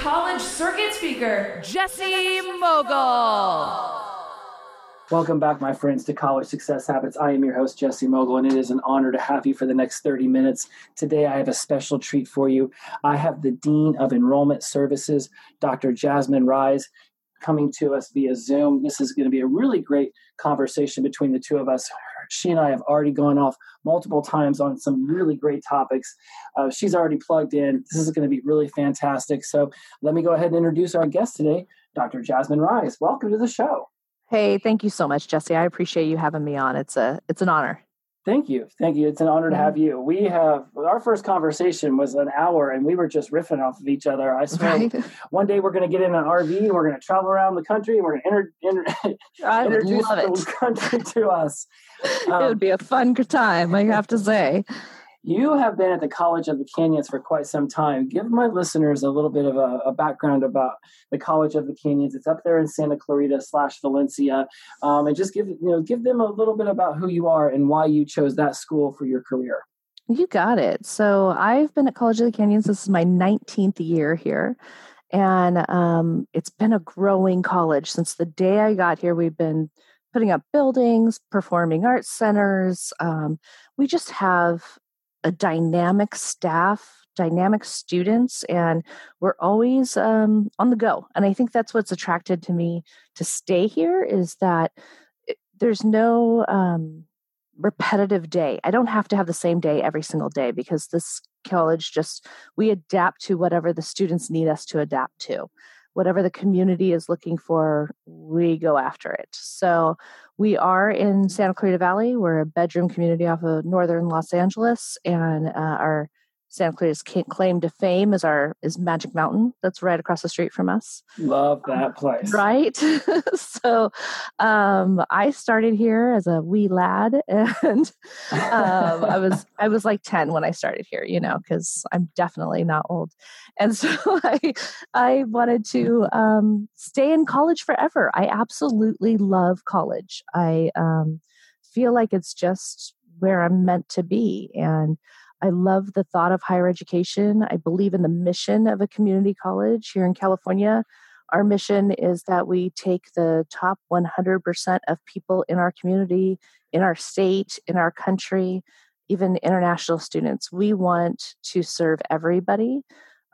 college circuit speaker, Jesse Mogle. Welcome back, my friends, to College Success Habits. I am your host, Jesse Mogle, and it is an honor to have you for the next 30 minutes. Today, I have a special treat for you. I have the Dean of Enrollment Services, Dr. Jasmine Ruys, coming to us via Zoom. This is going to be a really great conversation between the two of us. She and I have already gone off multiple times on some really great topics. Uh, she's already plugged in. This is going to be really fantastic. So let me go ahead and introduce our guest today, Dr. Jasmine Ruys. Welcome to the show. Hey, thank you so much, Jesse. I appreciate you having me on. It's a it's an honor. Thank you. Thank you. It's an honor to have you. We have our first conversation was an hour and we were just riffing off of each other. I swear right. one day we're going to get in an RV and we're going to travel around the country and we're going to inter- I introduce the country to us. Um, it would be a fun time, I have to say. You have been at the College of the Canyons for quite some time. Give my listeners a little bit of a, a background about the College of the Canyons. It's up there in Santa Clarita slash Valencia, um, and just give you know give them a little bit about who you are and why you chose that school for your career. You got it. So I've been at College of the Canyons. This is my 19th year here. And um, it's been a growing college since the day I got here. We've been putting up buildings, performing arts centers. Um, we just have a dynamic staff, dynamic students, and we're always um, on the go. And I think that's what's attracted to me to stay here is that it, there's no um, repetitive day. I don't have to have the same day every single day because this college just we adapt to whatever the students need us to adapt to whatever the community is looking for, we go after it. So we are in Santa Clarita Valley. We're a bedroom community off of northern Los Angeles, and uh, our Santa Clarita's claim to fame is our is Magic Mountain. That's right across the street from us. Love that place. Right. so, um, I started here as a wee lad, and um, I was I was like ten when I started here. You know, because I'm definitely not old, and so I I wanted to um, stay in college forever. I absolutely love college. I um, feel like it's just where I'm meant to be, and I love the thought of higher education. I believe in the mission of a community college here in California. Our mission is that we take the top 100% of people in our community, in our state, in our country, even international students. We want to serve everybody.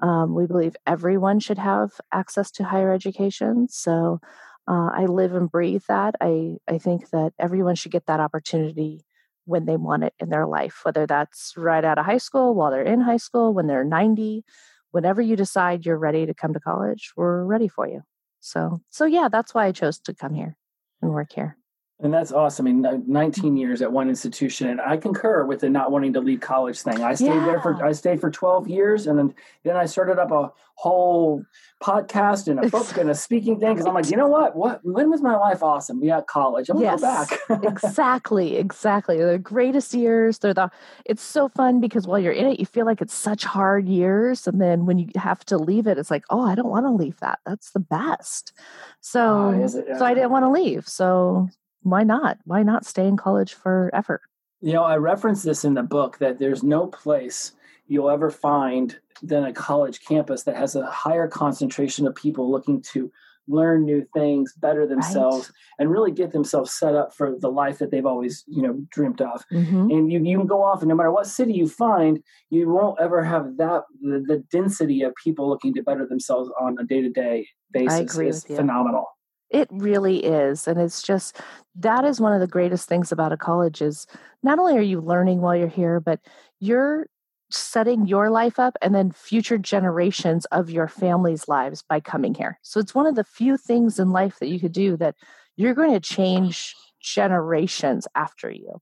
Um, we believe everyone should have access to higher education. So uh, I live and breathe that. I, I think that everyone should get that opportunity when they want it in their life, whether that's right out of high school, while they're in high school, when they're 90, whenever you decide you're ready to come to college, we're ready for you. So, so yeah, that's why I chose to come here and work here. And that's awesome. I mean, 19 years at one institution, and I concur with the not wanting to leave college thing. I stayed yeah. there for I stayed for 12 years, and then then I started up a whole podcast and a book and a speaking thing because I'm like, you know what? What when was my life awesome? We at college. I'm yes, gonna go back. exactly, exactly. They're the greatest years. They're the. It's so fun because while you're in it, you feel like it's such hard years, and then when you have to leave it, it's like, oh, I don't want to leave that. That's the best. So, uh, so I didn't want to leave. So why not? Why not stay in college forever? You know, I reference this in the book that there's no place you'll ever find than a college campus that has a higher concentration of people looking to learn new things, better themselves, right. and really get themselves set up for the life that they've always, you know, dreamt of. Mm-hmm. And you, you can go off and no matter what city you find, you won't ever have that the, the density of people looking to better themselves on a day to day basis is phenomenal. It really is. And it's just that is one of the greatest things about a college is not only are you learning while you're here, but you're setting your life up and then future generations of your family's lives by coming here. So it's one of the few things in life that you could do that you're going to change generations after you.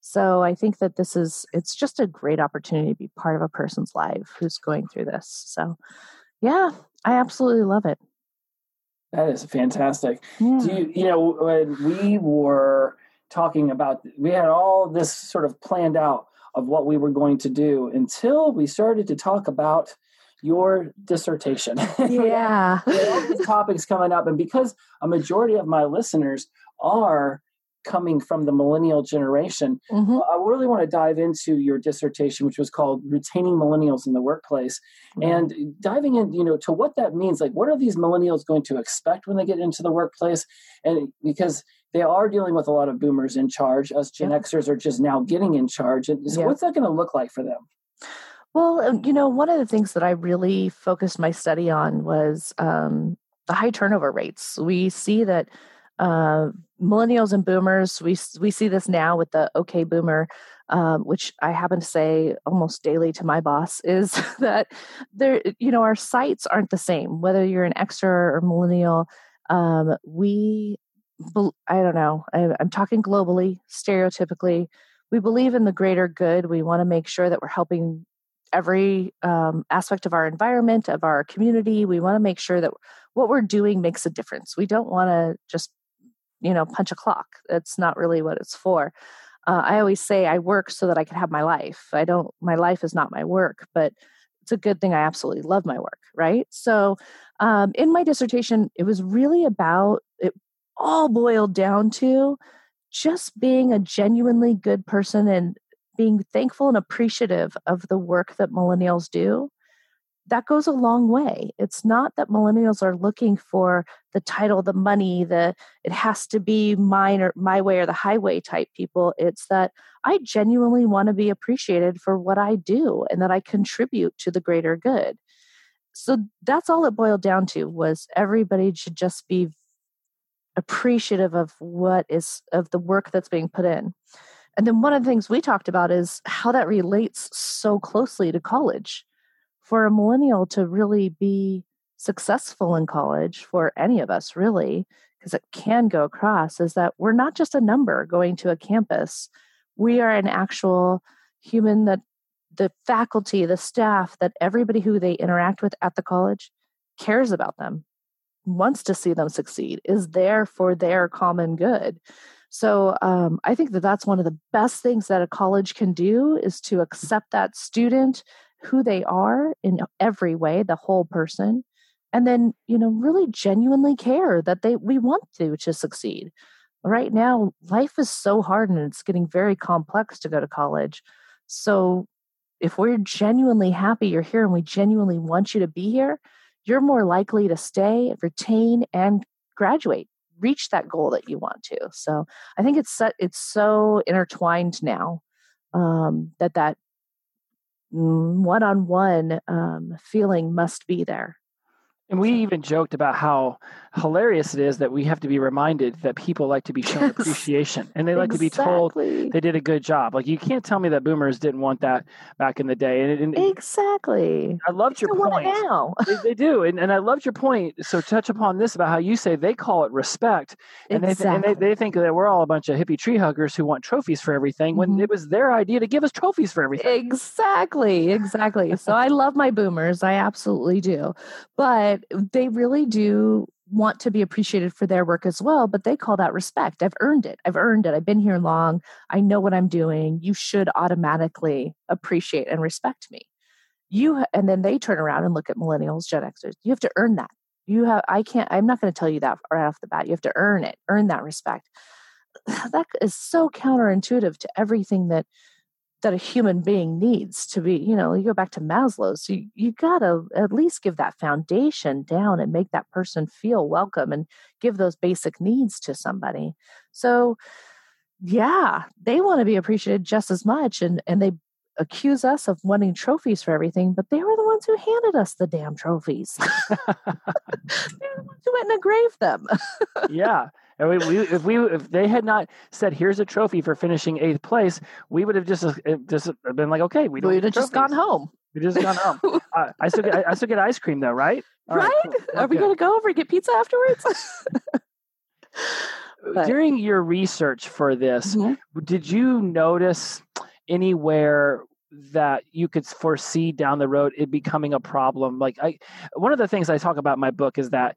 So I think that this is it's just a great opportunity to be part of a person's life who's going through this. So yeah, I absolutely love it. That is fantastic. Yeah. Do you, you know, when we were talking about, we had all this sort of planned out of what we were going to do until we started to talk about your dissertation. yeah. We had all these topics coming up, and because a majority of my listeners are coming from the millennial generation, Mhm. I really want to dive into your dissertation, which was called "Retaining Millennials in the Workplace," and diving in, you know, to what that means. Like, what are these millennials going to expect when they get into the workplace? And because they are dealing with a lot of boomers in charge, us Gen Yeah. Xers are just now getting in charge. And so, Yeah. what's that going to look like for them? Well, um, you know, one of the things that I really focused my study on was um, the high turnover rates. We see that uh, millennials and boomers. We we see this now with the OK Boomer, um, which I happen to say almost daily to my boss is that there. You know, our sites aren't the same. Whether you're an extra or millennial, um, we. I don't know. I, I'm talking globally, stereotypically. We believe in the greater good. We want to make sure that we're helping every um, aspect of our environment, of our community. We want to make sure that what we're doing makes a difference. We don't want to just, you know, punch a clock. That's not really what it's for. Uh, I always say I work so that I can have my life. I don't, my life is not my work, but it's a good thing. I absolutely love my work, right? So um, in my dissertation, it was really about, it all boiled down to just being a genuinely good person and being thankful and appreciative of the work that millennials do, that goes a long way. It's not that millennials are looking for the title, the money, the it has to be mine or my way or the highway type people. It's that I genuinely want to be appreciated for what I do and that I contribute to the greater good. So that's all it boiled down to was everybody should just be appreciative of what is of the work that's being put in. And then one of the things we talked about is how that relates so closely to college. For a millennial to really be successful in college, for any of us really, because it can go across, is that we're not just a number going to a campus. We are an actual human that the faculty, the staff, that everybody who they interact with at the college cares about them, wants to see them succeed, is there for their common good. So um, I think that that's one of the best things that a college can do is to accept that student who they are in every way, the whole person, and then you know really genuinely care that they we want to to succeed. Right now, life is so hard and it's getting very complex to go to college. So if we're genuinely happy you're here and we genuinely want you to be here, you're more likely to stay, retain, and graduate reach that goal that you want to. So I think it's it's so intertwined now um, that that one on one feeling must be there. And we even joked about how hilarious it is that we have to be reminded that people like to be shown Yes. appreciation and they like to be told they did a good job. Like you can't tell me that boomers didn't want that back in the day. And, and Exactly. I loved your want it point. now. They, they do, and, and I loved your point. So touch upon this about how you say they call it respect, and they th- and they, they think that we're all a bunch of hippie tree huggers who want trophies for everything. When Mhm. it was their idea to give us trophies for everything. Exactly, exactly. so I love my boomers. I absolutely do. But they really do want to be appreciated for their work as well, but they call that respect. I've earned it. I've earned it. I've been here long. I know what I'm doing. You should automatically appreciate and respect me. You and then they turn around and look at millennials, Gen Xers. You have to earn that. You have I can't I'm not going to tell you that right off the bat. You have to earn it. Earn that respect. That is so counterintuitive to everything that that a human being needs to be you know you go back to maslow's you, you gotta at least give that foundation down and make that person feel welcome and give those basic needs to somebody. So yeah they want to be appreciated just as much and and they accuse us of wanting trophies for everything but they were the ones who handed us the damn trophies. They're the ones who went and engraved them. Yeah. And we, we, if we if they had not said here's a trophy for finishing eighth place, we would have just uh, just been like, okay, we don't we'd have just gone home We just gone home. uh, I still get I, still get ice cream though, right? All right, cool. are we gonna go over and get pizza afterwards but- During your research for this, Mhm. did you notice anywhere that you could foresee down the road it becoming a problem like i one of the things i talk about in my book is that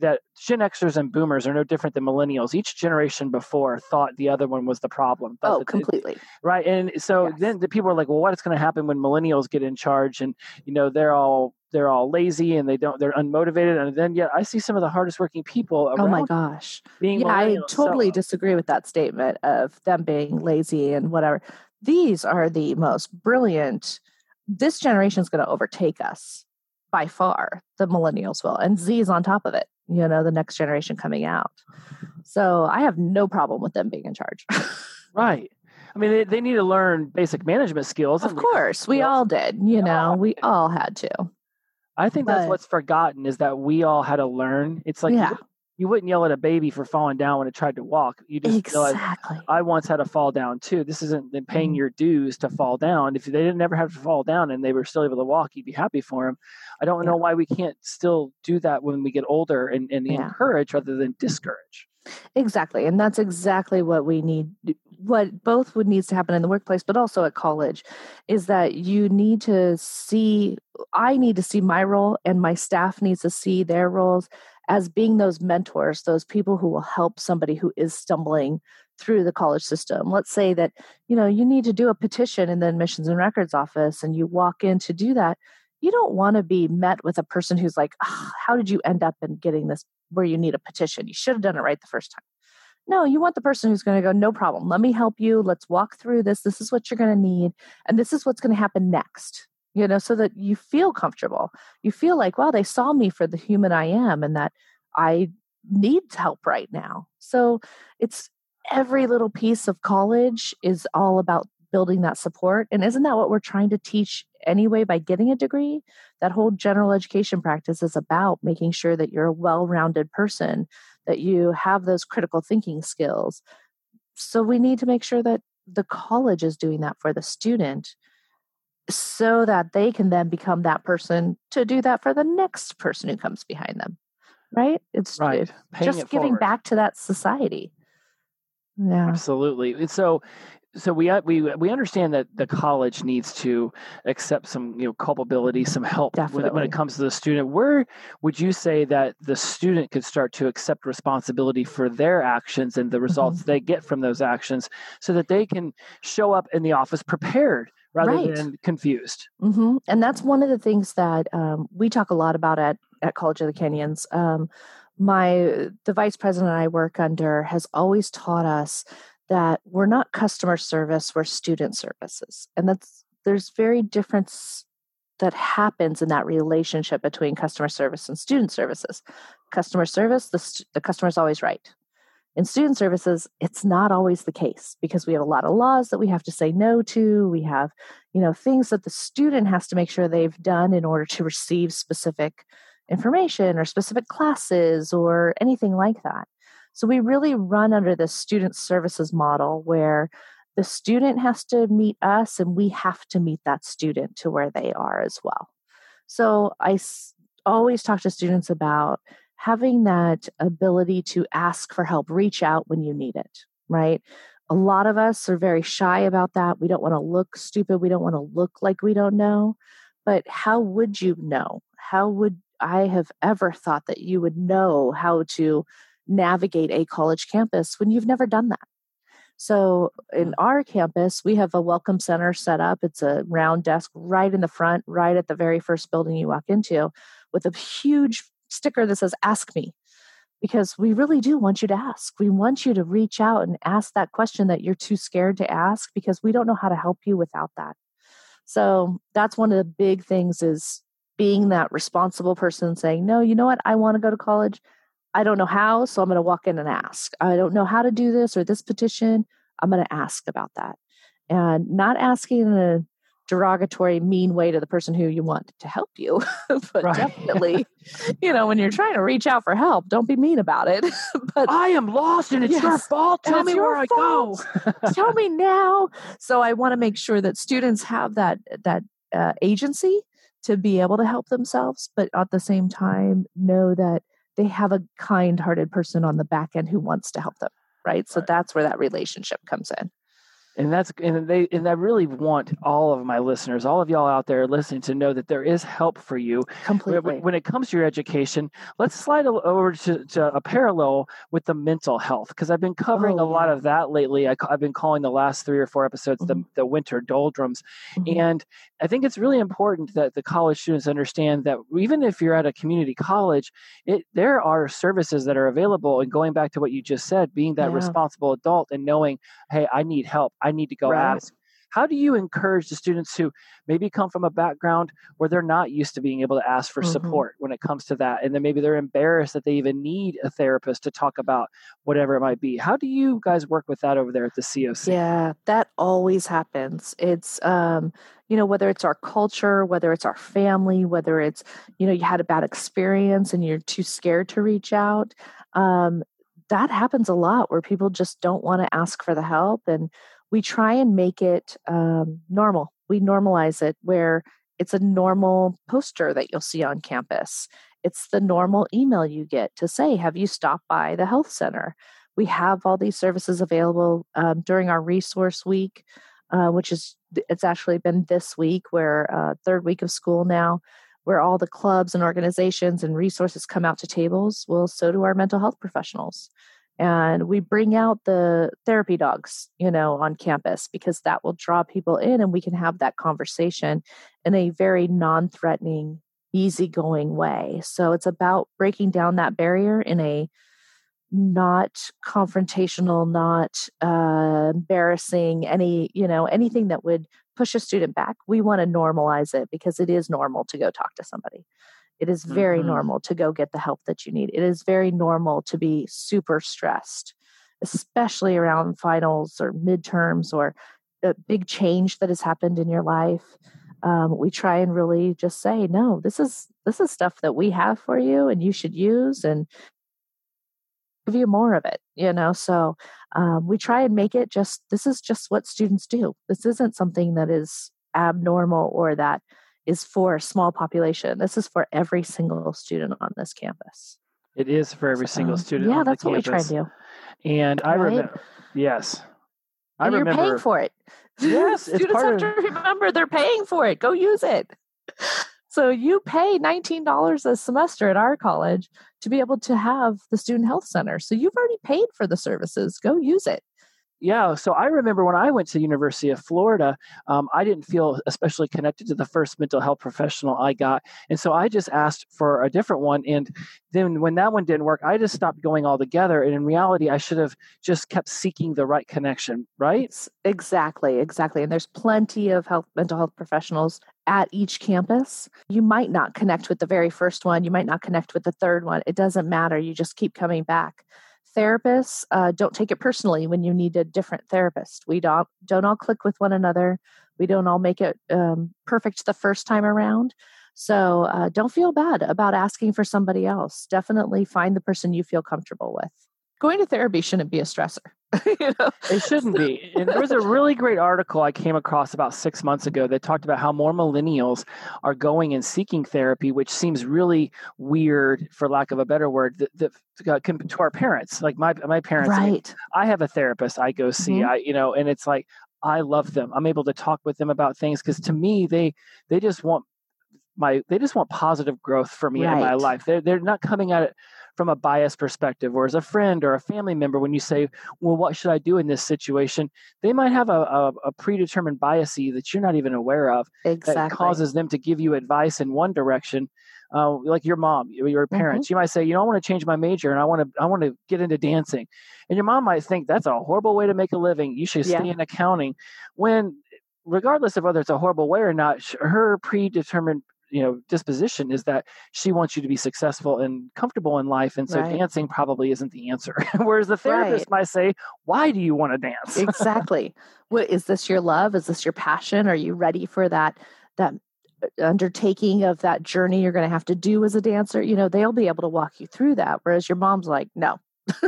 that Gen Xers and Boomers are no different than Millennials. Each generation before thought the other one was the problem. oh, completely. Right, and so yes. then the people are like, "Well, what is going to happen when Millennials get in charge?" And you know, they're all they're all lazy and they don't they're unmotivated. And then yet, I see some of the hardest working people. oh my gosh! Being yeah, I totally so. disagree with that statement of them being lazy and whatever. These are the most brilliant. This generation is going to overtake us by far. The millennials will, and Z is on top of it you know, the next generation coming out. So I have no problem with them being in charge. right. I mean, they, they need to learn basic management skills. Of course, we all did. You know, we all had to. I think but, that's what's forgotten is that we all had to learn. It's like yeah you wouldn't yell at a baby for falling down when it tried to walk. You just exactly. I once had to fall down too. This isn't paying mm-hmm. your dues to fall down. If they didn't ever have to fall down and they were still able to walk, you'd be happy for them. I don't yeah. know why we can't still do that when we get older and, and yeah. encourage rather than discourage. Exactly. And that's exactly what we need what both would needs to happen in the workplace but also at college is that you need to see I need to see my role and my staff needs to see their roles as being those mentors, those people who will help somebody who is stumbling through the college system. Let's say that, you know, you need to do a petition in the admissions and records office and you walk in to do that. You don't want to be met with a person who's like, oh, how did you end up in getting this where you need a petition? You should have done it right the first time. No, you want the person who's going to go, no problem. Let me help you. Let's walk through this. This is what you're going to need. And this is what's going to happen next you know, so that you feel comfortable. You feel like, wow, they saw me for the human I am and that I need help right now. So it's every little piece of college is all about building that support. And isn't that what we're trying to teach anyway by getting a degree? That whole general education practice is about making sure that you're a well rounded person, that you have those critical thinking skills. So we need to make sure that the college is doing that for the student so that they can then become that person to do that for the next person who comes behind them right it's, right. just it giving forward. back to that society yeah absolutely and so so we uh, we we understand that the college needs to accept some you know culpability, some help when, when, it comes to the student. Where would you say that the student could start to accept responsibility for their actions and the results mm-hmm. they get from those actions, so that they can show up in the office prepared rather right. than confused. Mm-hmm. And that's one of the things that um, we talk a lot about at at College of the Canyons. Um, my the vice president I work under has always taught us that we're not customer service, we're student services, and that's there's very difference that happens in that relationship between customer service and student services. Customer service, the, the customer is always right. In student services, it's not always the case because we have a lot of laws that we have to say no to. We have, you know, things that the student has to make sure they've done in order to receive specific information or specific classes or anything like that. So we really run under this student services model where the student has to meet us and we have to meet that student to where they are as well. So I always talk to students about having that ability to ask for help, reach out when you need it, right? A lot of us are very shy about that. We don't want to look stupid. We don't want to look like we don't know. But how would you know? How would I have ever thought that you would know how to navigate a college campus when you've never done that? So, in mm. our campus, we have a welcome center set up. It's a round desk right in the front, right at the very first building you walk into, with a huge sticker that says ask me because we really do want you to ask. We want you to reach out and ask that question that you're too scared to ask because we don't know how to help you without that. So that's one of the big things is being that responsible person saying, "No, you know what? I want to go to college. I don't know how, so I'm going to walk in and ask. I don't know how to do this or this petition. I'm going to ask about that." And not asking in a derogatory, mean way to the person who you want to help you. but right. definitely, you know, when you're trying to reach out for help, don't be mean about it. but I am lost and it's yes, your fault. Tell me where fault. I go. Tell me now. So I want to make sure that students have that that uh, agency to be able to help themselves, but at the same time know that they have a kind-hearted person on the back end who wants to help them. Right. So right. that's where that relationship comes in. And that's and they and I really want all of my listeners, all of y'all out there listening, to know that there is help for you completely when, it comes to your education. Let's slide over to, to a parallel with the mental health because I've been covering oh, a lot of that lately. I, have been calling the last three or four episodes mm-hmm. the the winter doldrums, mm-hmm. and I think it's really important that the college students understand that even if you're at a community college, it there are services that are available. And going back to what you just said, being that yeah. responsible adult and knowing, hey, I need help I need to go right. ask. How do you encourage the students who maybe come from a background where they're not used to being able to ask for mm-hmm. support when it comes to that? And then maybe they're embarrassed that they even need a therapist to talk about whatever it might be. How do you guys work with that over there at the COC? Yeah, that always happens. It's, um, you know, whether it's our culture, whether it's our family, whether it's, you know, you had a bad experience and you're too scared to reach out. Um, that happens a lot where people just don't want to ask for the help and we try and make it um, normal. We normalize it where it's a normal poster that you'll see on campus. It's the normal email you get to say, Have you stopped by the health center? We have all these services available um, during our resource week, uh, which is it's actually been this week, where uh, third week of school now, where all the clubs and organizations and resources come out to tables. Well, so do our mental health professionals and we bring out the therapy dogs you know on campus because that will draw people in and we can have that conversation in a very non-threatening easygoing way. So it's about breaking down that barrier in a not confrontational not uh, embarrassing any you know anything that would push a student back. We want to normalize it because it is normal to go talk to somebody it is very mm-hmm. normal to go get the help that you need. It is very normal to be super stressed, especially around finals or midterms or a big change that has happened in your life. Um, we try and really just say, no, this is this is stuff that we have for you, and you should use, and give you more of it. You know, so um, we try and make it just this is just what students do. This isn't something that is abnormal or that is for a small population. This is for every single student on this campus. It is for every so, single student. Yeah, that's what we try to do. And I right? remember, yes, I and remember. You're paying for it. Yes, students have of... to remember they're paying for it. Go use it. So you pay $19 a semester at our college to be able to have the student health center. So you've already paid for the services. Go use it yeah so i remember when i went to the university of florida um, i didn't feel especially connected to the first mental health professional i got and so i just asked for a different one and then when that one didn't work i just stopped going altogether and in reality i should have just kept seeking the right connection right? Exactly exactly and there's plenty of health mental health professionals at each campus. You might not connect with the very first one you might not connect with the third one it doesn't matter you just keep coming back therapists uh, don't take it personally when you need a different therapist. We don't don't all click with one another. We don't all make it um, perfect the first time around. So uh, don't feel bad about asking for somebody else. Definitely find the person you feel comfortable with. Going to therapy shouldn't be a stressor. you know? It shouldn't be. And there was a really great article I came across about six months ago that talked about how more millennials are going and seeking therapy, which seems really weird, for lack of a better word, that, that, to our parents. Like my my parents, right. I have a therapist I go see. Mm-hmm. I you know, and it's like I love them. I'm able to talk with them about things because to me they they just want my they just want positive growth for me right. in my life. They're they're not coming at it from a biased perspective or as a friend or a family member when you say well what should i do in this situation they might have a, a, a predetermined bias that you're not even aware of exactly. that causes them to give you advice in one direction uh, like your mom your parents mm-hmm. you might say you know i want to change my major and i want to i want to get into dancing and your mom might think that's a horrible way to make a living you should stay yeah. in accounting when regardless of whether it's a horrible way or not, her predetermined you know disposition is that she wants you to be successful and comfortable in life and so right. dancing probably isn't the answer. Whereas the therapist right. might say why do you want to dance? Exactly. What is this your love? Is this your passion? Are you ready for that that uh, undertaking of that journey you're going to have to do as a dancer? You know they'll be able to walk you through that whereas your mom's like no.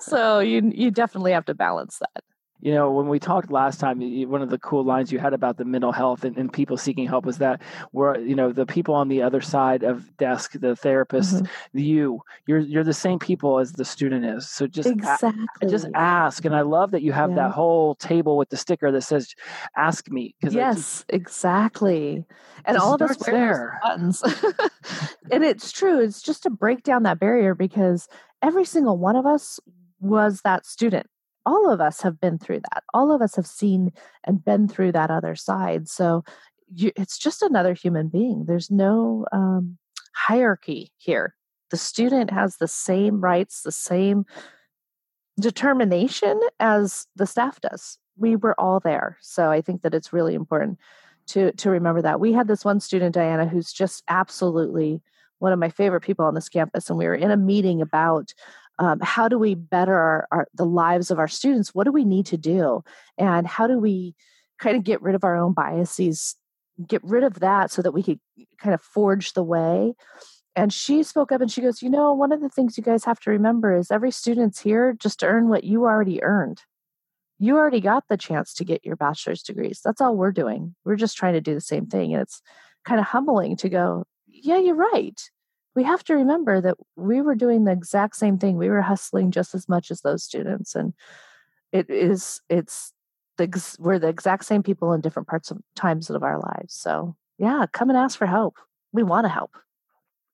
So you you definitely have to balance that You know, when we talked last time, one of the cool lines you had about the mental health and, and people seeking help was that we're, you know, the people on the other side of desk, the therapist, mm-hmm. you, you're you're the same people as the student is. So just exactly. a, just ask. And I love that you have yeah. that whole table with the sticker that says "Ask me." because Yes, just, exactly. And all of us wear there. buttons. and it's true. It's just to break down that barrier because every single one of us was that student all of us have been through that. All of us have seen and been through that other side. So you, it's just another human being. There's no um, hierarchy here. The student has the same rights, the same determination as the staff does. We were all there. So I think that it's really important to to remember that. We had this one student, Diana, who's just absolutely one of my favorite people on this campus, and we were in a meeting about um, how do we better our, our, the lives of our students? What do we need to do? And how do we kind of get rid of our own biases get rid of that so that we could kind of forge the way? And she spoke up and she goes you know one of the things you guys have to remember is every student's here just to earn what you already earned. You already got the chance to get your bachelor's degrees. That's all we're doing. We're just trying to do the same thing. And it's kind of humbling to go yeah you're right we have to remember that we were doing the exact same thing. We were hustling just as much as those students, and it is it's the we're the exact same people in different parts of times of our lives. So yeah, come and ask for help. We want to help.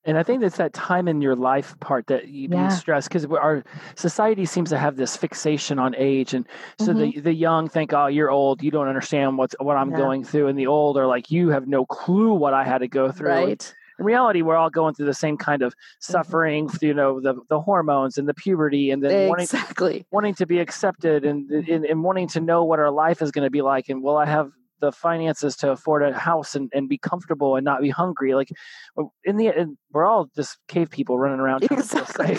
And I think it's that time in your life part that you yeah. stress because our society seems to have this fixation on age, and so mm-hmm. the the young think, "Oh, you're old. You don't understand what's what I'm yeah. going through," and the old are like, "You have no clue what I had to go through." Right in reality, we're all going through the same kind of mm-hmm. suffering, you know, the, the hormones and the puberty and then exactly. wanting, wanting to be accepted and, and, and wanting to know what our life is going to be like. And will I have the finances to afford a house and, and be comfortable and not be hungry. Like in the end, we're all just cave people running around exactly.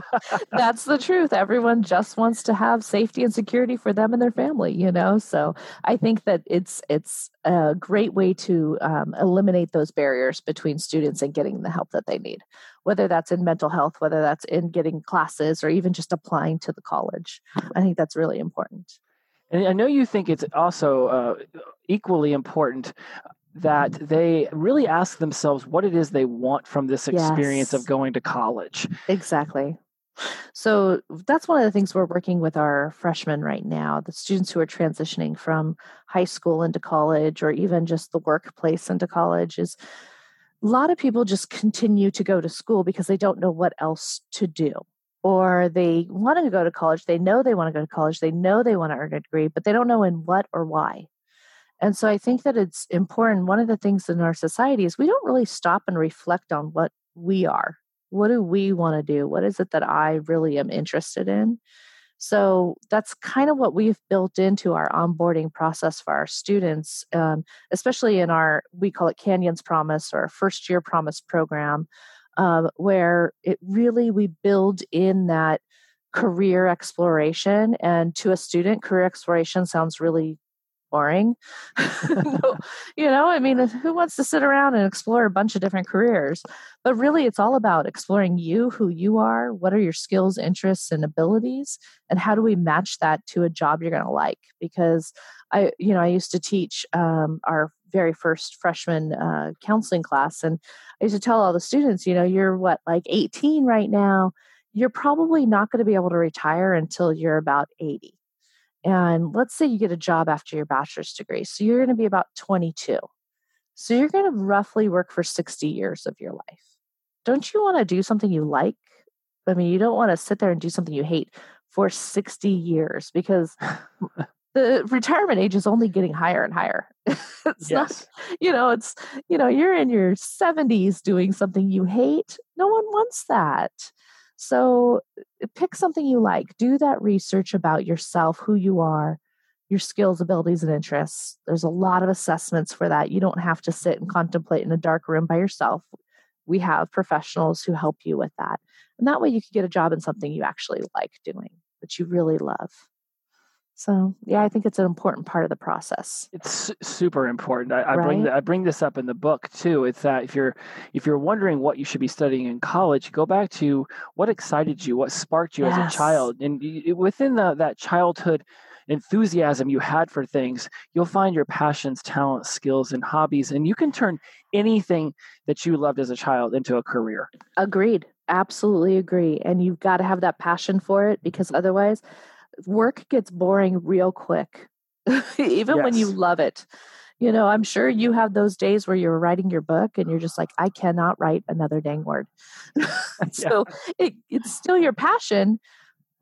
That's the truth. Everyone just wants to have safety and security for them and their family, you know? So I think that it's, it's a great way to um, eliminate those barriers between students and getting the help that they need, whether that's in mental health, whether that's in getting classes or even just applying to the college. I think that's really important. And I know you think it's also uh, equally important that they really ask themselves what it is they want from this experience yes. of going to college. Exactly. So that's one of the things we're working with our freshmen right now, the students who are transitioning from high school into college or even just the workplace into college is a lot of people just continue to go to school because they don't know what else to do or they want to go to college. They know they want to go to college. They know they want to earn a degree, but they don't know in what or why. And so I think that it's important. One of the things in our society is we don't really stop and reflect on what we are. What do we want to do? What is it that I really am interested in? So that's kind of what we've built into our onboarding process for our students, um, especially in our, we call it Canyons Promise or First Year Promise program, um, where it really we build in that career exploration and to a student career exploration sounds really boring. You know i mean who wants to sit around and explore a bunch of different careers? But really it's all about exploring you who you are what are your skills interests and abilities and how do we match that to a job you're going to like? Because i you know i used to teach um, our very first freshman uh, counseling class. And I used to tell all the students, you know, you're what, like 18 right now. You're probably not going to be able to retire until you're about 80. And let's say you get a job after your bachelor's degree. So you're going to be about 22. So you're going to roughly work for 60 years of your life. Don't you want to do something you like? I mean, you don't want to sit there and do something you hate for 60 years because the retirement age is only getting higher and higher. it's yes. not, you know, it's, you know, you're in your 70s doing something you hate. No one wants that. So uh, pick something you like, do that research about yourself, who you are, your skills, abilities, and interests. There's a lot of assessments for that. You don't have to sit and contemplate in a dark room by yourself. We have professionals who help you with that. And that way you can get a job in something you actually like doing, that you really love. So yeah, I think it's an important part of the process. It's super important. I, I right? bring the, I bring this up in the book too. It's that if you're if you're wondering what you should be studying in college, go back to what excited you, what sparked you yes. as a child, and you, within the, that childhood enthusiasm you had for things, you'll find your passions, talents, skills, and hobbies, and you can turn anything that you loved as a child into a career. Agreed. Absolutely agree. And you've got to have that passion for it because otherwise work gets boring real quick, even yes. when you love it. You know, I'm sure you have those days where you're writing your book and you're just like, I cannot write another dang word. so yeah. it, it's still your passion,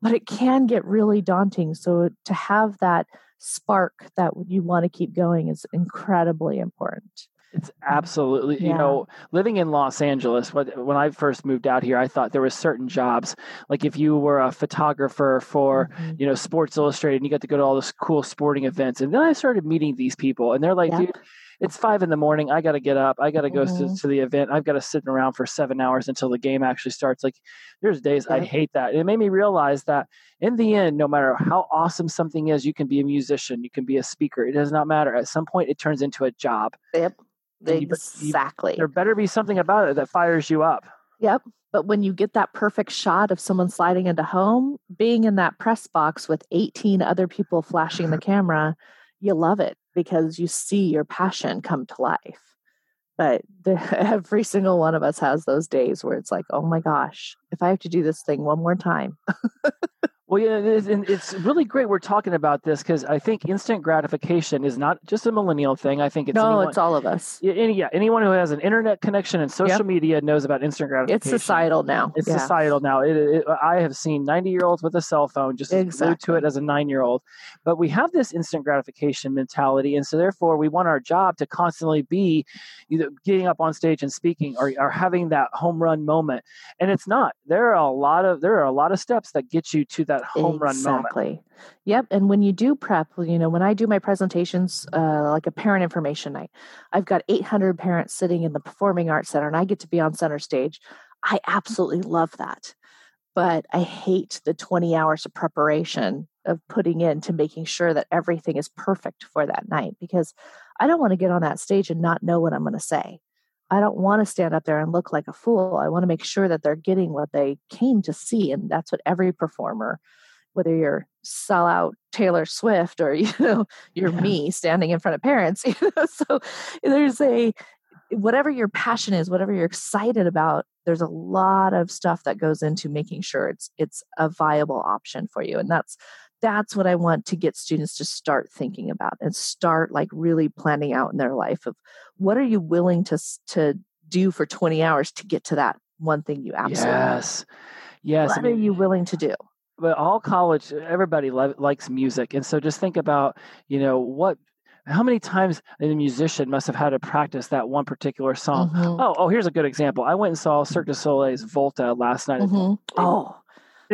but it can get really daunting. So to have that spark that you want to keep going is incredibly important. It's absolutely, yeah. you know, living in Los Angeles, when I first moved out here, I thought there was certain jobs, like if you were a photographer for, mm-hmm. you know, Sports Illustrated and you got to go to all those cool sporting events. And then I started meeting these people and they're like, dude, it's five in the morning. I got to get up. I got to go mm-hmm. to, to, the event. I've got to sit around for seven hours until the game actually starts. Like, there's days I hate that. it made me realize that in the end, no matter how awesome something is, you can be a musician, you can be a speaker. It does not matter. At some point, it turns into a job. Yep. Exactly. You, there better be something about it that fires you up. Yep. But when you get that perfect shot of someone sliding into home, being in that press box with 18 other people flashing the camera, you love it because you see your passion come to life. But the, every single one of us has those days where it's like, oh my gosh, if I have to do this thing one more time. Well, yeah, it is, and it's really great we're talking about this because I think instant gratification is not just a millennial thing. I think it's no, anyone, it's all of us. Yeah, any, yeah, anyone who has an internet connection and social yep. media knows about instant gratification. It's societal now. It's yeah. societal now. It, it, I have seen ninety-year-olds with a cell phone just exactly. glued to it as a nine-year-old. But we have this instant gratification mentality, and so therefore we want our job to constantly be either getting up on stage and speaking or, or having that home run moment. And it's not. There are a lot of there are a lot of steps that get you to that that home run exactly. moment. Yep. And when you do prep, you know, when I do my presentations, uh, like a parent information night, I've got 800 parents sitting in the Performing Arts Center and I get to be on center stage. I absolutely love that. But I hate the 20 hours of preparation of putting in to making sure that everything is perfect for that night because I don't want to get on that stage and not know what I'm going to say. I don't want to stand up there and look like a fool. I want to make sure that they're getting what they came to see. And that's what every performer, whether you're sellout Taylor Swift or, you know, you're yeah. me standing in front of parents, you know, so there's a, whatever your passion is, whatever you're excited about, there's a lot of stuff that goes into making sure it's it's a viable option for you. And that's that's what I want to get students to start thinking about and start like really planning out in their life of what are you willing to to do for 20 hours to get to that one thing you absolutely yes. Yes what I mean, are you willing to do? But all college everybody li- likes music and so just think about you know what how many times a musician must have had to practice that one particular song. Mm-hmm. oh oh here's a good example. I went and saw cirque du soleil's volta last night mm-hmm. oh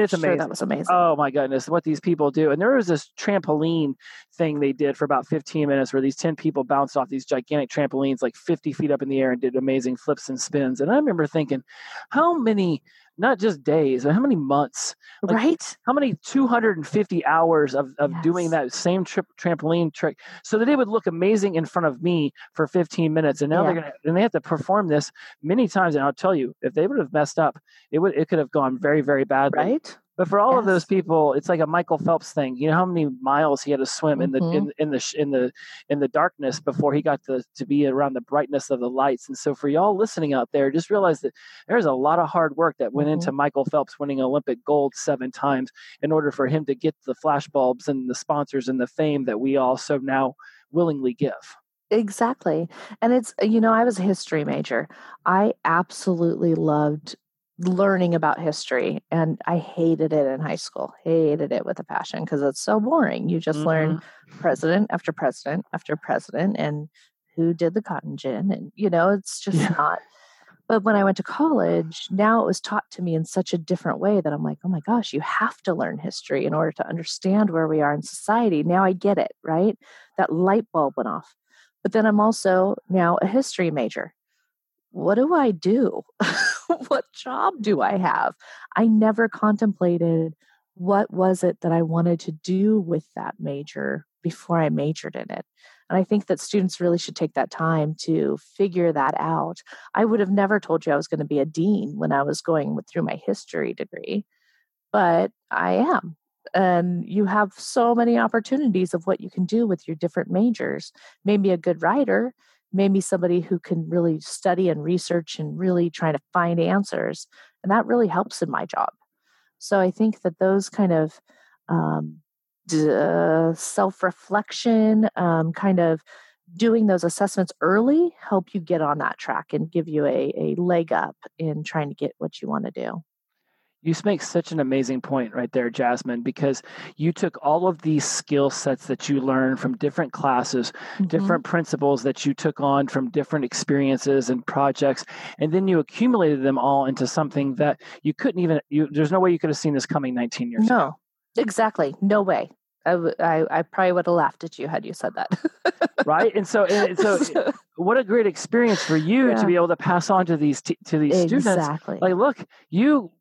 it's amazing. Sure, that was amazing. Oh my goodness, what these people do. And there was this trampoline thing they did for about 15 minutes where these 10 people bounced off these gigantic trampolines like 50 feet up in the air and did amazing flips and spins. And I remember thinking, how many not just days, but how many months? Like, right. How many 250 hours of, of yes. doing that same trip trampoline trick so that it would look amazing in front of me for 15 minutes. And now yeah. they're going to, and they have to perform this many times. And I'll tell you, if they would have messed up, it would, it could have gone very, very badly. Right. But for all yes. of those people, it's like a Michael Phelps thing. You know how many miles he had to swim mm-hmm. in the in, in the in the in the darkness before he got to to be around the brightness of the lights. And so for y'all listening out there, just realize that there's a lot of hard work that went mm-hmm. into Michael Phelps winning Olympic gold seven times in order for him to get the flashbulbs and the sponsors and the fame that we all so now willingly give. Exactly. And it's, you know, I was a history major. I absolutely loved learning about history and i hated it in high school hated it with a passion because it's so boring you just mm-hmm. learn president after president after president and who did the cotton gin and you know it's just yeah. not but when i went to college now it was taught to me in such a different way that i'm like oh my gosh you have to learn history in order to understand where we are in society now i get it right that light bulb went off but then i'm also now a history major what do I do? what job do I have? I never contemplated what was it that I wanted to do with that major before I majored in it? And I think that students really should take that time to figure that out. I would have never told you I was going to be a dean when I was going through my history degree, but I am. And you have so many opportunities of what you can do with your different majors. Maybe a good writer, maybe somebody who can really study and research and really try to find answers. And that really helps in my job. So I think that those kind of um, uh, self reflection, um, kind of doing those assessments early help you get on that track and give you a, a leg up in trying to get what you want to do. You make such an amazing point right there, Jasmine, because you took all of these skill sets that you learned from different classes, mm-hmm. different principles that you took on from different experiences and projects, and then you accumulated them all into something that you couldn't even, you, there's no way you could have seen this coming 19 years no, ago. No, exactly. No way. I I probably would have laughed at you had you said that. right. And so, and so what a great experience for you yeah. to be able to pass on to these, t- to these students. exactly. students. Like, look, you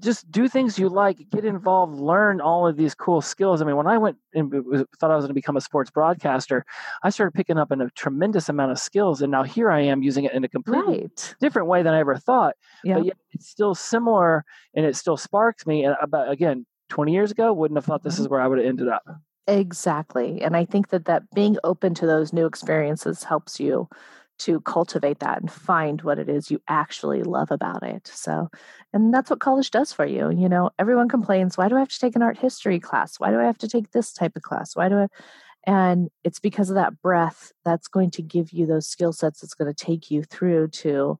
just do things you like, get involved, learn all of these cool skills. I mean, when I went and thought I was going to become a sports broadcaster, I started picking up a tremendous amount of skills, and now here I am using it in a completely right. different way than I ever thought. Yeah. But yet it's still similar, and it still sparks me. And about again, twenty years ago, wouldn't have thought this is mm-hmm. where I would have ended up. Exactly, and I think that that being open to those new experiences helps you to cultivate that and find what it is you actually love about it. So, and that's what college does for you. You know, everyone complains, why do I have to take an art history class? Why do I have to take this type of class? Why do I? And it's because of that breath that's going to give you those skill sets that's going to take you through to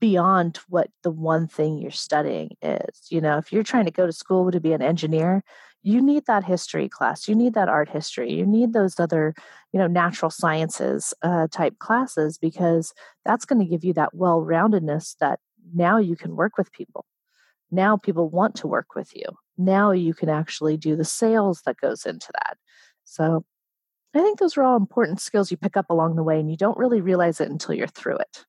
beyond what the one thing you're studying is. You know, if you're trying to go to school to be an engineer, you need that history class you need that art history you need those other you know natural sciences uh, type classes because that's going to give you that well-roundedness that now you can work with people. Now people want to work with you. Now you can actually do the sales that goes into that. So i think those are all important skills you pick up along the way and you don't really realize it until you're through it.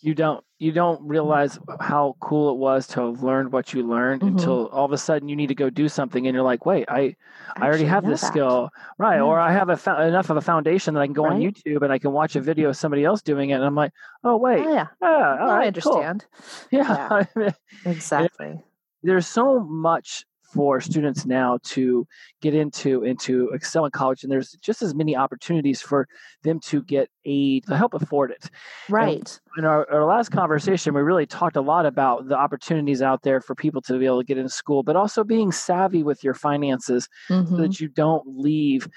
You don't you don't realize how cool it was to have learned what you learned mm-hmm. until all of a sudden you need to go do something and you're like wait i i, I already have this that. skill right yeah. or i have a enough of a foundation that i can go right? on youtube and i can watch a video of somebody else doing it and i'm like oh wait oh, yeah, yeah right, i understand cool. yeah, yeah. exactly there's so much for students now to get into into excel in college and there's just as many opportunities for them to get aid to help afford it right and in our, our last conversation we really talked a lot about the opportunities out there for people to be able to get into school but also being savvy with your finances mm-hmm. so that you don't leave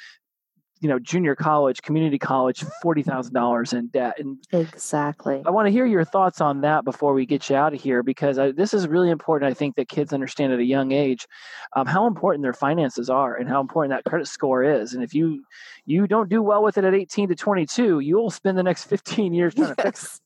you know junior college community college $40000 in debt. And exactly. I want to hear your thoughts on that before we get you out of here because I, this is really important i think that kids understand at a young age um, how important their finances are and how important that credit score is. And if you you don't do well with it at 18 to 22 you'll spend the next 15 years trying yes. to fix it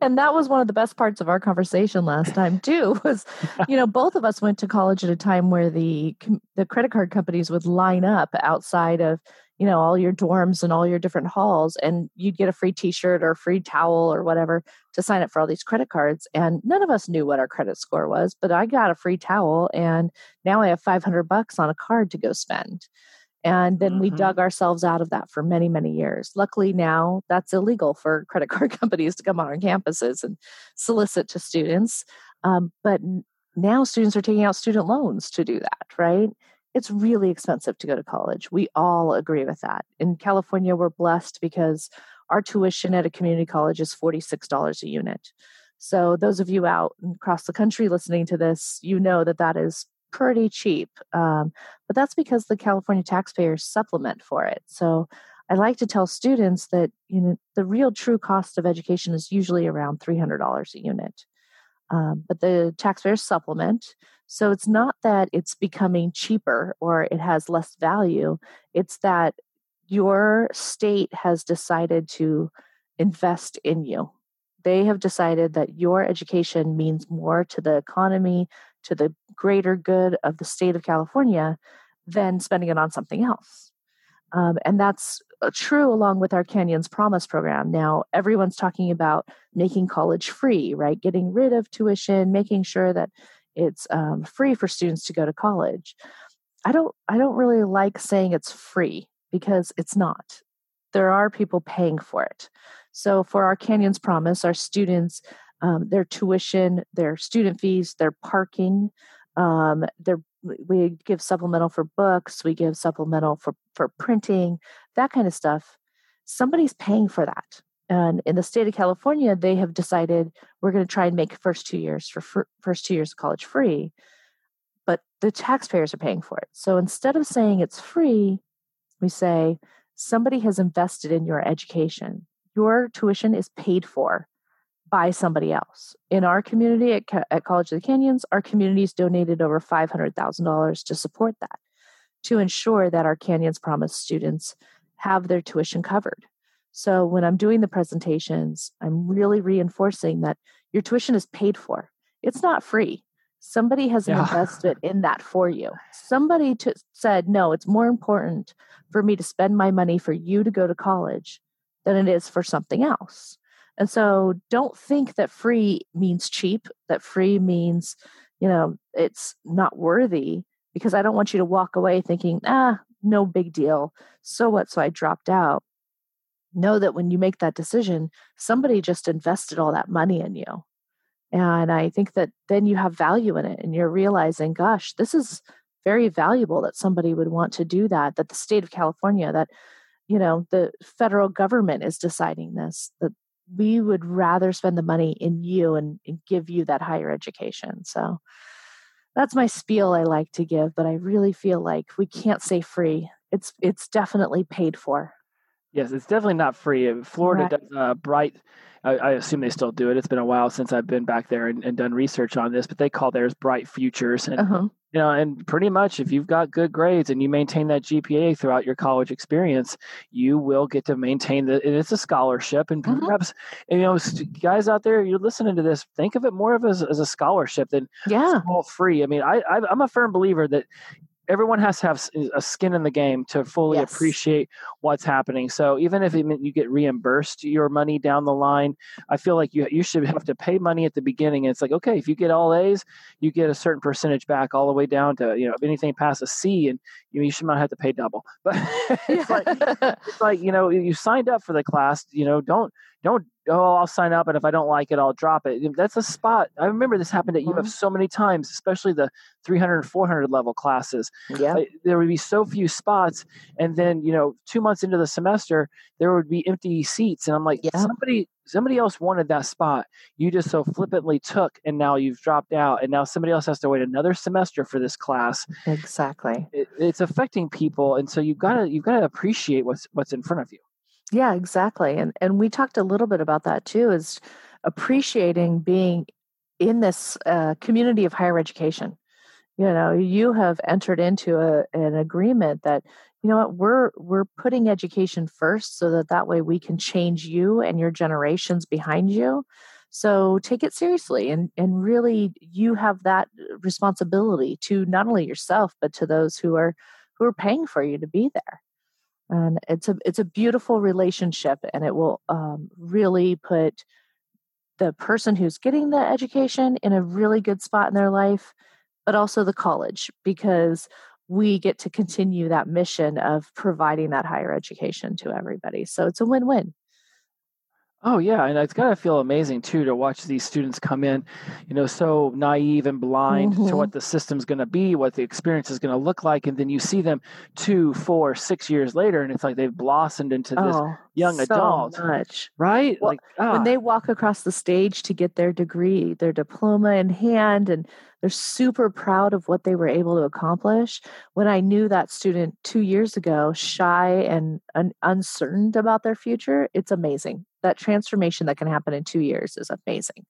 and that was one of the best parts of our conversation last time too was you know both of us went to college at a time where the the credit card companies would line up outside of you know all your dorms and all your different halls and you'd get a free t-shirt or a free towel or whatever to sign up for all these credit cards and none of us knew what our credit score was but i got a free towel and now i have 500 bucks on a card to go spend. And then mm-hmm. we dug ourselves out of that for many many years. Luckily now that's illegal for credit card companies to come on our campuses and solicit to students um, but now students are taking out student loans to do that right it's really expensive to go to college. We all agree with that. In California, we're blessed because our tuition at a community college is $46 a unit. So, those of you out across the country listening to this, you know that that is pretty cheap. Um, but that's because the California taxpayers supplement for it. So, I like to tell students that you know the real true cost of education is usually around $300 a unit. Um, but the taxpayers supplement. So it's not that it's becoming cheaper or it has less value, it's that your state has decided to invest in you. They have decided that your education means more to the economy, to the greater good of the state of California than spending it on something else. Um, and that's true along with our Canyons Promise program. Now, everyone's talking about making college free, right? Getting rid of tuition, making sure that it's um, free for students to go to college. I don't I don't really like saying it's free because it's not. There are people paying for it. So for our Canyons Promise, our students, um, their tuition, their student fees, their parking, um, their we give supplemental for books, we give supplemental for for printing, that kind of stuff. Somebody's paying for that. And in the state of California, they have decided we're going to try and make first two years for fr- first two years of college free, but the taxpayers are paying for it. So instead of saying it's free, we say somebody has invested in your education. Your tuition is paid for by somebody else. In our community at, at College of the Canyons, our community's donated over $500,000 to support that, to ensure that our Canyons Promise students have their tuition covered. So when I'm doing the presentations, I'm really reinforcing that your tuition is paid for. It's not free. Somebody has an yeah. investment in that for you. Somebody to, said, no, it's more important for me to spend my money for you to go to college than it is for something else. And so don't think that free means cheap, that free means, you know, it's not worthy because I don't want you to walk away thinking, ah, no big deal. So what? So I dropped out know that when you make that decision, somebody just invested all that money in you. And I think that then you have value in it and you're realizing, gosh, this is very valuable that somebody would want to do that, that the state of California, that, you know, the federal government is deciding this, that we would rather spend the money in you and, and give you that higher education. So that's my spiel I like to give, but I really feel like we can't say free. It's it's definitely paid for. Yes, it's definitely not free. Florida right. does uh, Bright. I, I, assume they still do it. It's been a while since I've been back there and, and done research on this, but they call theirs Bright Futures, and uh-huh. You know, and pretty much if you've got good grades and you maintain that GPA throughout your college experience, you will get to maintain the. And it's a scholarship, and uh-huh. perhaps you know, guys out there, you're listening to this. Think of it more of as, as a scholarship than yeah, all free. I mean, I, I I'm a firm believer that everyone has to have a skin in the game to fully yes. appreciate what's happening. So even if you get reimbursed your money down the line, I feel like you you should have to pay money at the beginning. And it's like okay, if you get all A's, you get a certain percentage back all the way down to you know if anything past a C, and you, you should not have to pay double. But it's like it's like you know you signed up for the class. You know don't don't oh i'll sign up and if i don't like it i'll drop it. That's a spot i remember this happened at mm-hmm. uf so many times especially the 300 and 400 level classes. Yeah. There would be so few spots and then you know two months into the semester there would be empty seats and i'm like yeah. somebody somebody else wanted that spot. You just so flippantly took and now you've dropped out and now somebody else has to wait another semester for this class. Exactly. It, it's affecting people and so you've got to you've got to appreciate what's what's in front of you yeah, exactly. And and we talked a little bit about that too is appreciating being in this uh, community of higher education. You know, you have entered into a, an agreement that you know what we're we're putting education first so that that way we can change you and your generations behind you. So take it seriously and and really you have that responsibility to not only yourself but to those who are who are paying for you to be there and it's a it's a beautiful relationship and it will um, really put the person who's getting the education in a really good spot in their life but also the college because we get to continue that mission of providing that higher education to everybody. So it's a win-win Oh yeah, and it's got to feel amazing too to watch these students come in, you know, so naive and blind mm-hmm. to what the system's going to be, what the experience is going to look like, and then you see them two, four, six years later, and it's like they've blossomed into this oh, young so adult, much. right? Well, like ah. when they walk across the stage to get their degree, their diploma in hand, and they're super proud of what they were able to accomplish. When I knew that student two years ago, shy and un- uncertain about their future, it's amazing that transformation that can happen in two years is amazing.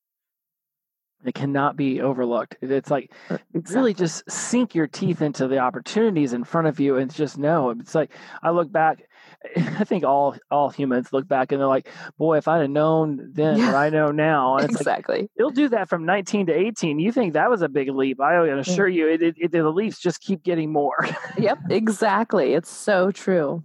It cannot be overlooked. It's like uh, exactly. really just sink your teeth into the opportunities in front of you and just know. It's like I look back. I think all all humans look back and they're like, "Boy, if I'd have known then yeah. what I know now." And exactly. Like, you'll do that from 19 to 18. You think that was a big leap? I can assure you, it, it, it, the leaps just keep getting more. yep, exactly. It's so true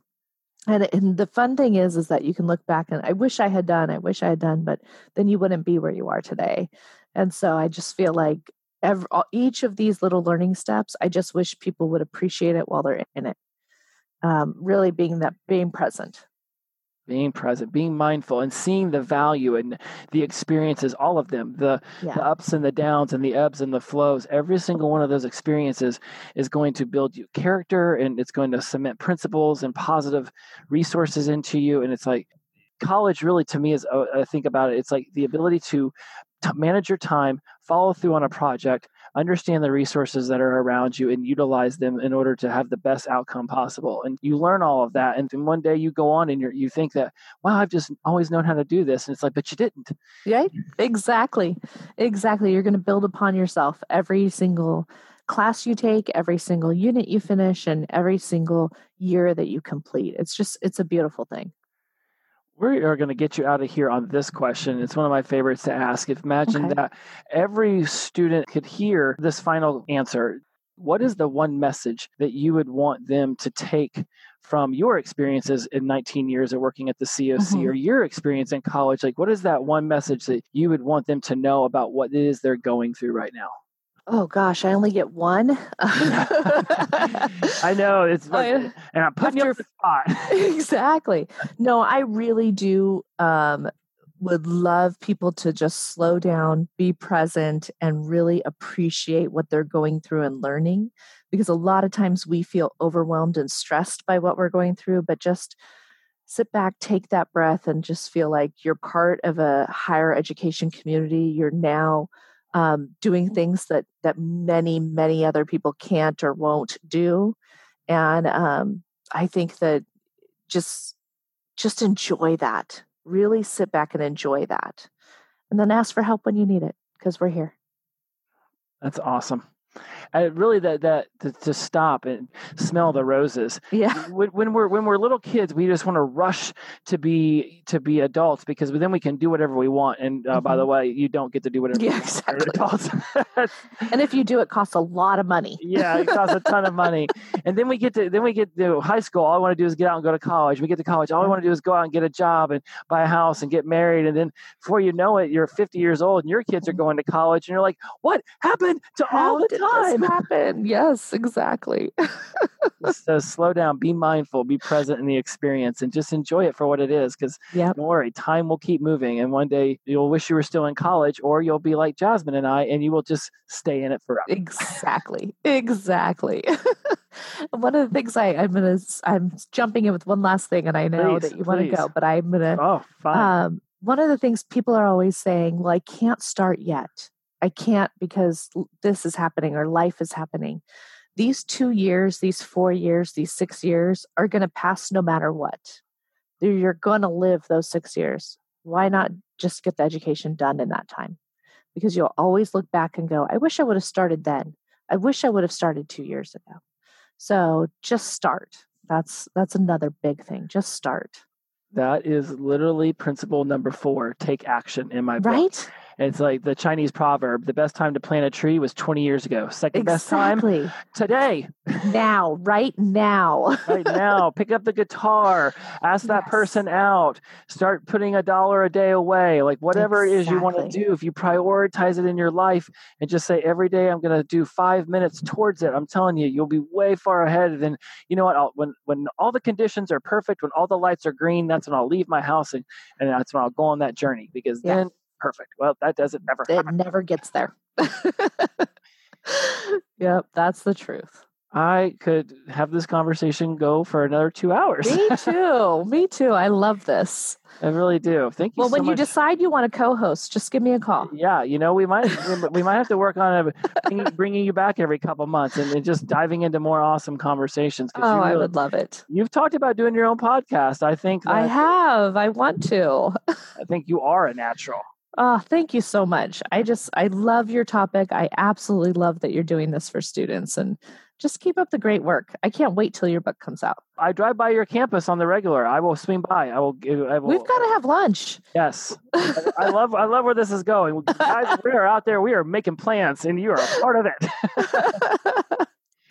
and, and the fun thing is is that you can look back and i wish i had done i wish i had done but then you wouldn't be where you are today and so i just feel like every, each of these little learning steps, I just wish people would appreciate it while they're in it. Um, really being that being present being present being mindful and seeing the value and the experiences all of them the, yeah. the ups and the downs and the ebbs and the flows every single one of those experiences is going to build you character and it's going to cement principles and positive resources into you and it's like college really to me is uh, i think about it it's like the ability to, to manage your time follow through on a project understand the resources that are around you and utilize them in order to have the best outcome possible. And you learn all of that. And then one day you go on and you you think that, wow, I've just always known how to do this. And it's like, but you didn't. Yeah, exactly. Exactly. You're going to build upon yourself every single class you take, every single unit you finish, and every single year that you complete. It's just, it's a beautiful thing we are going to get you out of here on this question. It's one of my favorites to ask. If imagine okay. that every student could hear this final answer, what is the one message that you would want them to take from your experiences in 19 years of working at the COC mm-hmm. or your experience in college? Like, what is that one message that you would want them to know about what it is they're going through right now? Oh gosh, I only get one. I know it's like, I, and I'm putting after, you on the spot. exactly. No, I really do. Um, would love people to just slow down, be present, and really appreciate what they're going through and learning. Because a lot of times we feel overwhelmed and stressed by what we're going through, but just sit back, take that breath, and just feel like you're part of a higher education community. You're now um, doing things that that many many other people can't or won't do. And um, i think that just just enjoy that. Really sit back and enjoy that. And then ask for help when you need it because we're here. That's awesome and really that that to, to, stop and smell the roses. Yeah. When, when, we're when we're little kids we just want to rush to be to be adults because then we can do whatever we want and uh, mm-hmm. by the mm-hmm. way you don't get to do whatever yeah exactly. adults. And if you do it costs a lot of money. Yeah it costs a ton of money. And then we get to then we get to high school all i want to do is get out and go to college. We get to college all i want to do is go out and get a job and buy a house and get married. And then before you know it you're 50 years old and your kids are mm-hmm. going to college and you're like what happened to How all the time happen. Yes, exactly. so slow down, be mindful, be present in the experience, and just enjoy it for what it is. Because yep. don't worry, time will keep moving, and one day you'll wish you were still in college, or you'll be like Jasmine and I, and you will just stay in it forever. Exactly. Exactly. one of the things I, I'm gonna I'm jumping in with one last thing, and I know please, that you want to go, but I'm gonna. Oh, fine. Um, one of the things people are always saying, well, I can't start yet. I can't because this is happening or life is happening. These two years, these four years, these six years are going to pass no matter what. You're going to live those six years. Why not just get the education done in that time? Because you'll always look back and go, I wish I would have started then. I wish I would have started two years ago. So just start. That's that's another big thing. Just start. That is literally principle number four. Take action in my book. Right? It's like the Chinese proverb: the best time to plant a tree was 20 years ago. Second exactly. best time today. Now, right now. right now. Pick up the guitar. Ask that person out. Start putting a dollar a day away. Like whatever exactly. it is you want to do. If you prioritize it in your life and just say every day I'm going to do five minutes towards it, I'm telling you, you'll be way far ahead. Than you know what? I'll, when when all the conditions are perfect, when all the lights are green, that's when I'll leave my house and and that's when I'll go on that journey because yeah. then perfect. Well, that doesn't never. It never gets there. yep, that's the truth. I could have this conversation go for another two hours. Me too. Me too. I love this. I really do. Thank you. Well, so when much. you decide you want to co-host, just give me a call. Yeah, you know we might we might have to work on a, bringing you back every couple months and, and, just diving into more awesome conversations. Oh, really, I would love it. You've talked about doing your own podcast. I think I have. I want to. I think you are a natural. Oh, thank you so much. I just, I love your topic. I absolutely love that you're doing this for students and just keep up the great work. I can't wait till your book comes out. I drive by your campus on the regular. I will swing by. I will. Give, I will We've got to have lunch. Yes, I love. I love where this is going, guys. We are out there. We are making plans, and you are a part of it.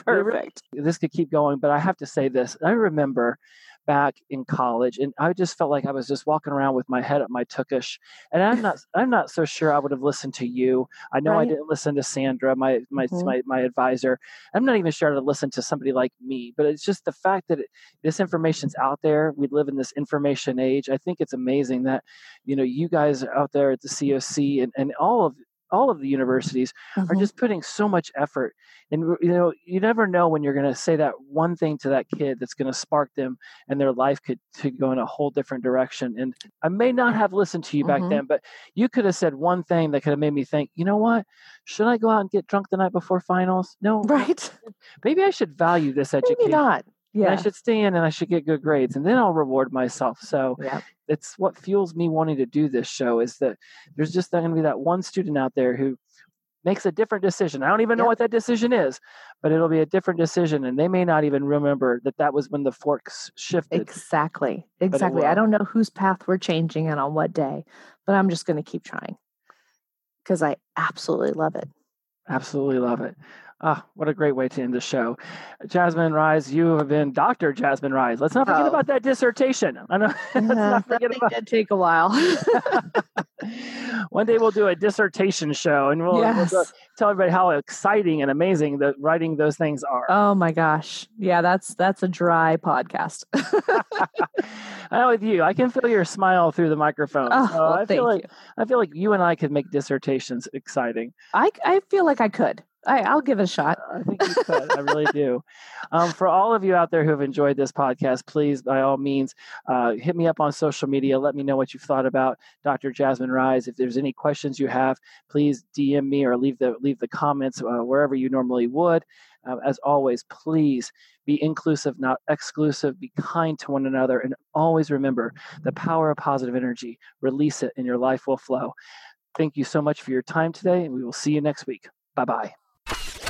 Perfect. This could keep going, but I have to say this. I remember back in college, and I just felt like I was just walking around with my head up my tukish. And I'm not I'm not so sure I would have listened to you. I know right. I didn't listen to Sandra, my my mm-hmm. my, my advisor. I'm not even sure to listen to somebody like me. But it's just the fact that it, this information's out there. We live in this information age. I think it's amazing that you know you guys out there at the COC and, and all of all of the universities mm-hmm. are just putting so much effort. And you know you never know when you're going to say that one thing to that kid that's going to spark them and their life could, to go in a whole different direction. And i may not have listened to you back mm-hmm. then but you could have said one thing that could have made me think you know what? Should i go out and get drunk the night before finals? No right. maybe i should value this education. maybe not yeah. I should stay in and I should get good grades and then I'll reward myself. So yeah. it's what fuels me wanting to do this show is that there's just not going to be that one student out there who makes a different decision. I don't even know what that decision is, but it'll be a different decision and they may not even remember that that was when the forks shifted. Exactly. Exactly. I don't know whose path we're changing and on what day, but I'm just going to keep trying because I absolutely love it. Absolutely love it. Ah, what a great way to end the show. Jasmine Ruys, you have been Dr. Jasmine Ruys. Let's not forget oh. about that dissertation. I know. let's not forget about did take a while. One day we'll do a dissertation show and we'll, yes. we'll tell everybody how exciting and amazing that writing those things are. Oh my gosh. Yeah, that's that's a dry podcast. I know with you. I can feel your smile through the microphone. Oh, so well, I feel like you. I feel like you and I could make dissertations exciting. I I feel like I could. I, will give it a shot. I think you could. I really do. Um, for all of you out there who have enjoyed this podcast, please, by all means, uh, hit me up on social media. Let me know what you've thought about Dr. Jasmine Ruys. If there's any questions you have, please DM me or leave the leave the comments uh, wherever you normally would. Uh, as always, please be inclusive, not exclusive. Be kind to one another, and always remember the power of positive energy. Release it, and your life will flow. Thank you so much for your time today, and we will see you next week. Bye bye. Thank you.